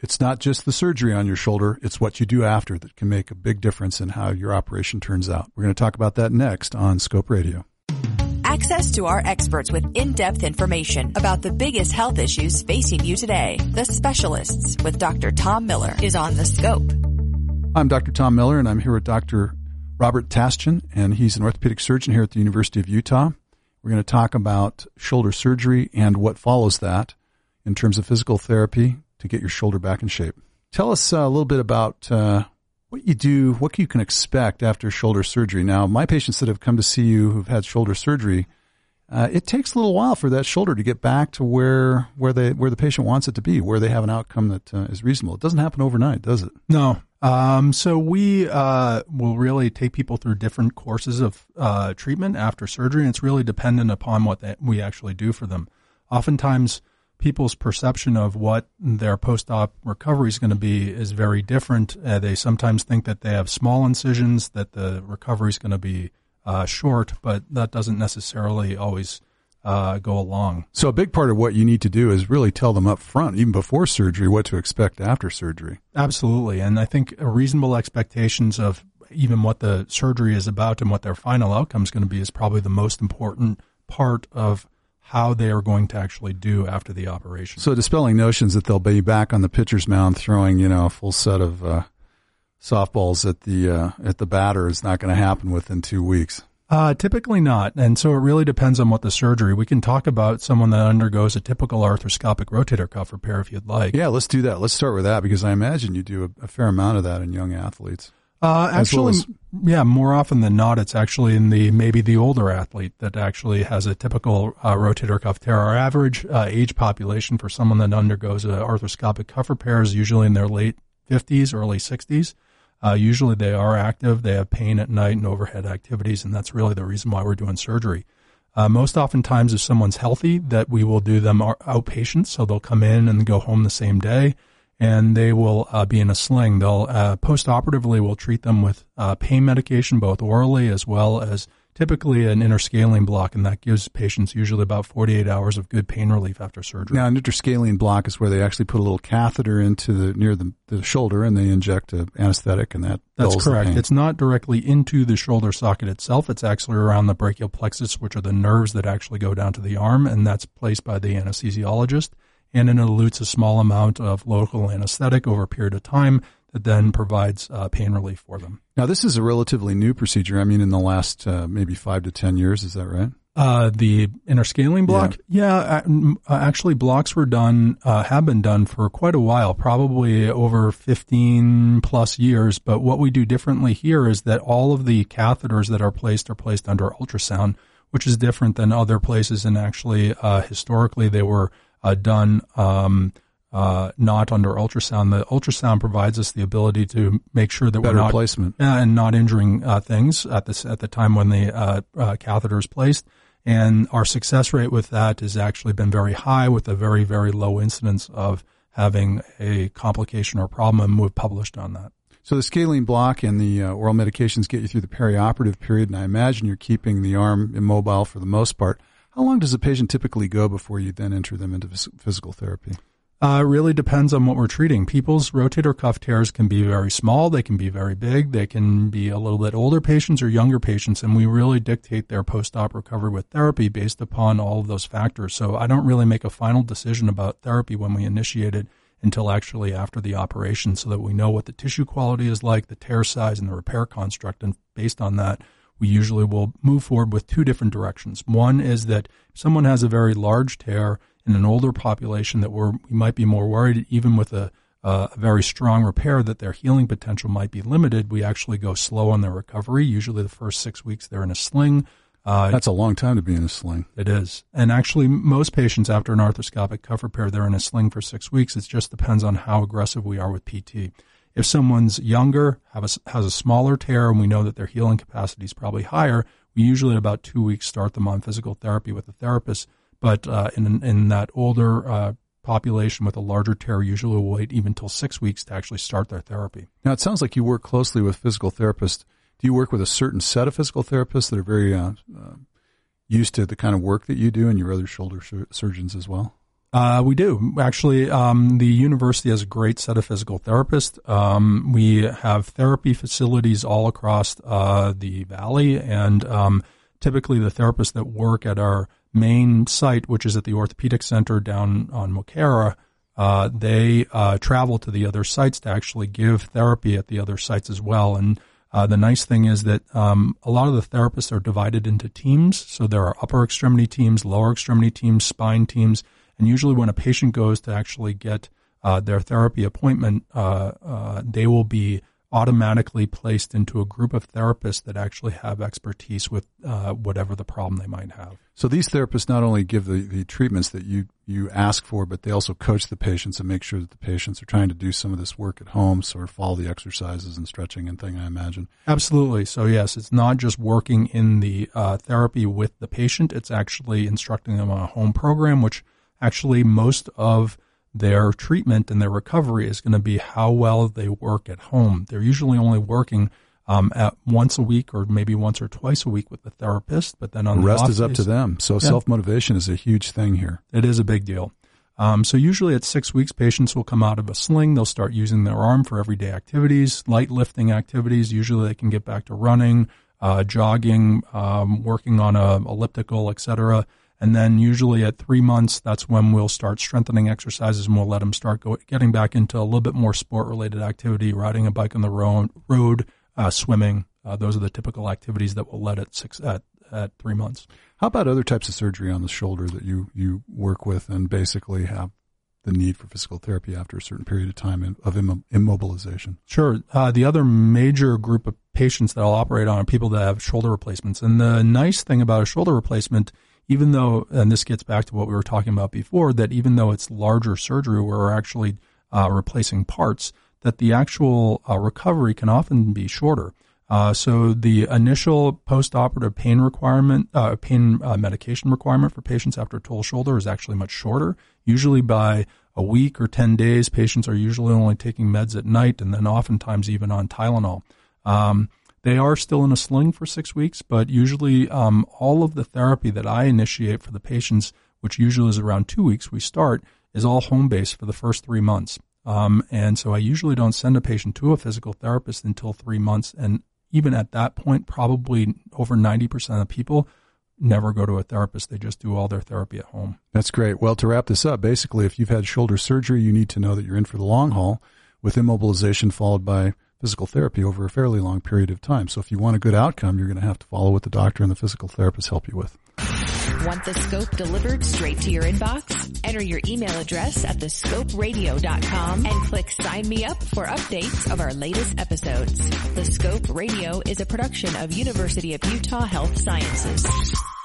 It's not just the surgery on your shoulder, it's what you do after that can make a big difference in how your operation turns out. We're going to talk about that next on Scope Radio. Access to our experts with in-depth information about the biggest health issues facing you today. The Specialists with Dr. Tom Miller is on the scope. I'm Dr. Tom Miller and I'm here with Dr. Robert Tashjian and he's an orthopedic surgeon here at the University of Utah. We're going to talk about shoulder surgery and what follows that in terms of physical therapy to get your shoulder back in shape. Tell us uh, a little bit about uh, what you do, what you can expect after shoulder surgery. Now, my patients that have come to see you who've had shoulder surgery, uh, it takes a little while for that shoulder to get back to where where they where the patient wants it to be, where they have an outcome that uh, is reasonable. It doesn't happen overnight, does it? No. Um, so we uh, will really take people through different courses of uh, treatment after surgery, and it's really dependent upon what they, we actually do for them. Oftentimes, people's perception of what their post-op recovery is going to be is very different. Uh, they sometimes think that they have small incisions, that the recovery is going to be uh, short, but that doesn't necessarily always uh, go along. So a big part of what you need to do is really tell them up front, even before surgery, what to expect after surgery. Absolutely, and I think reasonable expectations of even what the surgery is about and what their final outcome is going to be is probably the most important part of how they are going to actually do after the operation. So dispelling notions that they'll be back on the pitcher's mound throwing, you know, a full set of uh, softballs at the uh, at the batter is not going to happen within two weeks. Uh, typically not, and so it really depends on what the surgery. We can talk about someone that undergoes a typical arthroscopic rotator cuff repair if you'd like. Yeah, let's do that. Let's start with that because I imagine you do a, a fair amount of that in young athletes. Uh, actually, well as, yeah, more often than not, it's actually in the maybe the older athlete that actually has a typical uh, rotator cuff tear. Our average uh, age population for someone that undergoes an arthroscopic cuff repair is usually in their late 50s, early 60s. Uh, usually, they are active. They have pain at night and overhead activities, and that's really the reason why we're doing surgery. Uh, most oftentimes, if someone's healthy, that we will do them outpatient, so they'll come in and go home the same day and they will uh, be in a sling. They'll uh, post-operatively will treat them with uh, pain medication, both orally as well as typically an interscalene block, and that gives patients usually about 48 hours of good pain relief after surgery. Now, an interscalene block is where they actually put a little catheter into the near the, the shoulder, and they inject an anesthetic, and that that's correct. It's not directly into the shoulder socket itself. It's actually around the brachial plexus, which are the nerves that actually go down to the arm, and that's placed by the anesthesiologist and it elutes a small amount of local anesthetic over a period of time that then provides uh, pain relief for them. Now, this is a relatively new procedure. I mean, in the last uh, maybe five to 10 years, is that right? Uh, the interscalene block, yeah, yeah uh, actually, blocks were done, uh, have been done for quite a while, probably over 15 plus years. But what we do differently here is that all of the catheters that are placed are placed under ultrasound, which is different than other places. And actually, uh, historically, they were uh, done um, uh, not under ultrasound. The ultrasound provides us the ability to make sure that Better we're not placement and not injuring uh, things at this at the time when the uh, uh, catheter is placed. And our success rate with that has actually been very high, with a very very low incidence of having a complication or problem. And we've published on that. So the scalene block and the uh, oral medications get you through the perioperative period, and I imagine you're keeping the arm immobile for the most part. How long does a patient typically go before you then enter them into physical therapy? Uh, really depends on what we're treating. People's rotator cuff tears can be very small, they can be very big, they can be a little bit older patients or younger patients, and we really dictate their post-op recovery with therapy based upon all of those factors. So I don't really make a final decision about therapy when we initiate it until actually after the operation so that we know what the tissue quality is like, the tear size, and the repair construct, and based on that, we usually will move forward with two different directions. One is that someone has a very large tear in an older population that we're, we might be more worried, even with a, a very strong repair, that their healing potential might be limited. We actually go slow on their recovery. Usually the first six weeks they're in a sling. Uh, That's a long time to be in a sling. It is. And actually, most patients after an arthroscopic cuff repair, they're in a sling for six weeks. It just depends on how aggressive we are with PT. If someone's younger, a, has a smaller tear, and we know that their healing capacity is probably higher, we usually at about two weeks start them on physical therapy with a therapist. But uh, in in that older uh, population with a larger tear, usually will wait even until six weeks to actually start their therapy. Now it sounds like you work closely with physical therapists. Do you work with a certain set of physical therapists that are very uh, uh used to the kind of work that you do, and your other shoulder sur- surgeons as well? Uh, we do actually. Um, the university has a great set of physical therapists. Um, we have therapy facilities all across uh, the valley, and um, typically the therapists that work at our main site, which is at the orthopedic center down on Wakara, uh, they uh, travel to the other sites to actually give therapy at the other sites as well. And uh, the nice thing is that um, a lot of the therapists are divided into teams. So there are upper extremity teams, lower extremity teams, spine teams and usually, when a patient goes to actually get uh, their therapy appointment, uh, uh, they will be automatically placed into a group of therapists that actually have expertise with uh, whatever the problem they might have. So these therapists not only give the, the treatments that you, you ask for, but they also coach the patients and make sure that the patients are trying to do some of this work at home, sort of follow the exercises and stretching and thing, I imagine. Absolutely. So yes, it's not just working in the uh, therapy with the patient, it's actually instructing them on a home program, which – actually most of their treatment and their recovery is going to be how well they work at home. They're usually only working um, at once a week or maybe once or twice a week with the therapist, but then on the, the rest is up days, to them. So yeah, self motivation is a huge thing here. It is a big deal. Um, so usually at six weeks, patients will come out of a sling. They'll start using their arm for everyday activities, light lifting activities. Usually they can get back to running, uh, jogging, um, working on a elliptical, etc. And then usually at three months, that's when we'll start strengthening exercises and we'll let them start go, getting back into a little bit more sport related activity, riding a bike on the road, road uh, swimming. Uh, those are the typical activities that we'll let at six, at, at three months. How about other types of surgery on the shoulder that you, you work with and basically have the need for physical therapy after a certain period of time of immobilization? Sure. Uh, the other major group of patients that I'll operate on are people that have shoulder replacements. And the nice thing about a shoulder replacement even though, and this gets back to what we were talking about before, that even though it's larger surgery where we're actually uh, replacing parts, that the actual uh, recovery can often be shorter. Uh, so the initial post-operative pain requirement, uh, pain uh, medication requirement for patients after a total shoulder is actually much shorter. Usually by a week or 10 days, patients are usually only taking meds at night and then oftentimes even on Tylenol. Um, they are still in a sling for six weeks, but usually um, all of the therapy that I initiate for the patients, which usually is around two weeks, we start, is all home based for the first three months. Um, and so I usually don't send a patient to a physical therapist until three months. And even at that point, probably over 90% of people never go to a therapist. They just do all their therapy at home. That's great. Well, to wrap this up, basically, if you've had shoulder surgery, you need to know that you're in for the long haul with immobilization followed by physical therapy over a fairly long period of time. So if you want a good outcome, you're going to have to follow what the doctor and the physical therapist help you with. Want the scope delivered straight to your inbox? Enter your email address at thescoperadio.com and click sign me up for updates of our latest episodes. The Scope Radio is a production of University of Utah Health Sciences.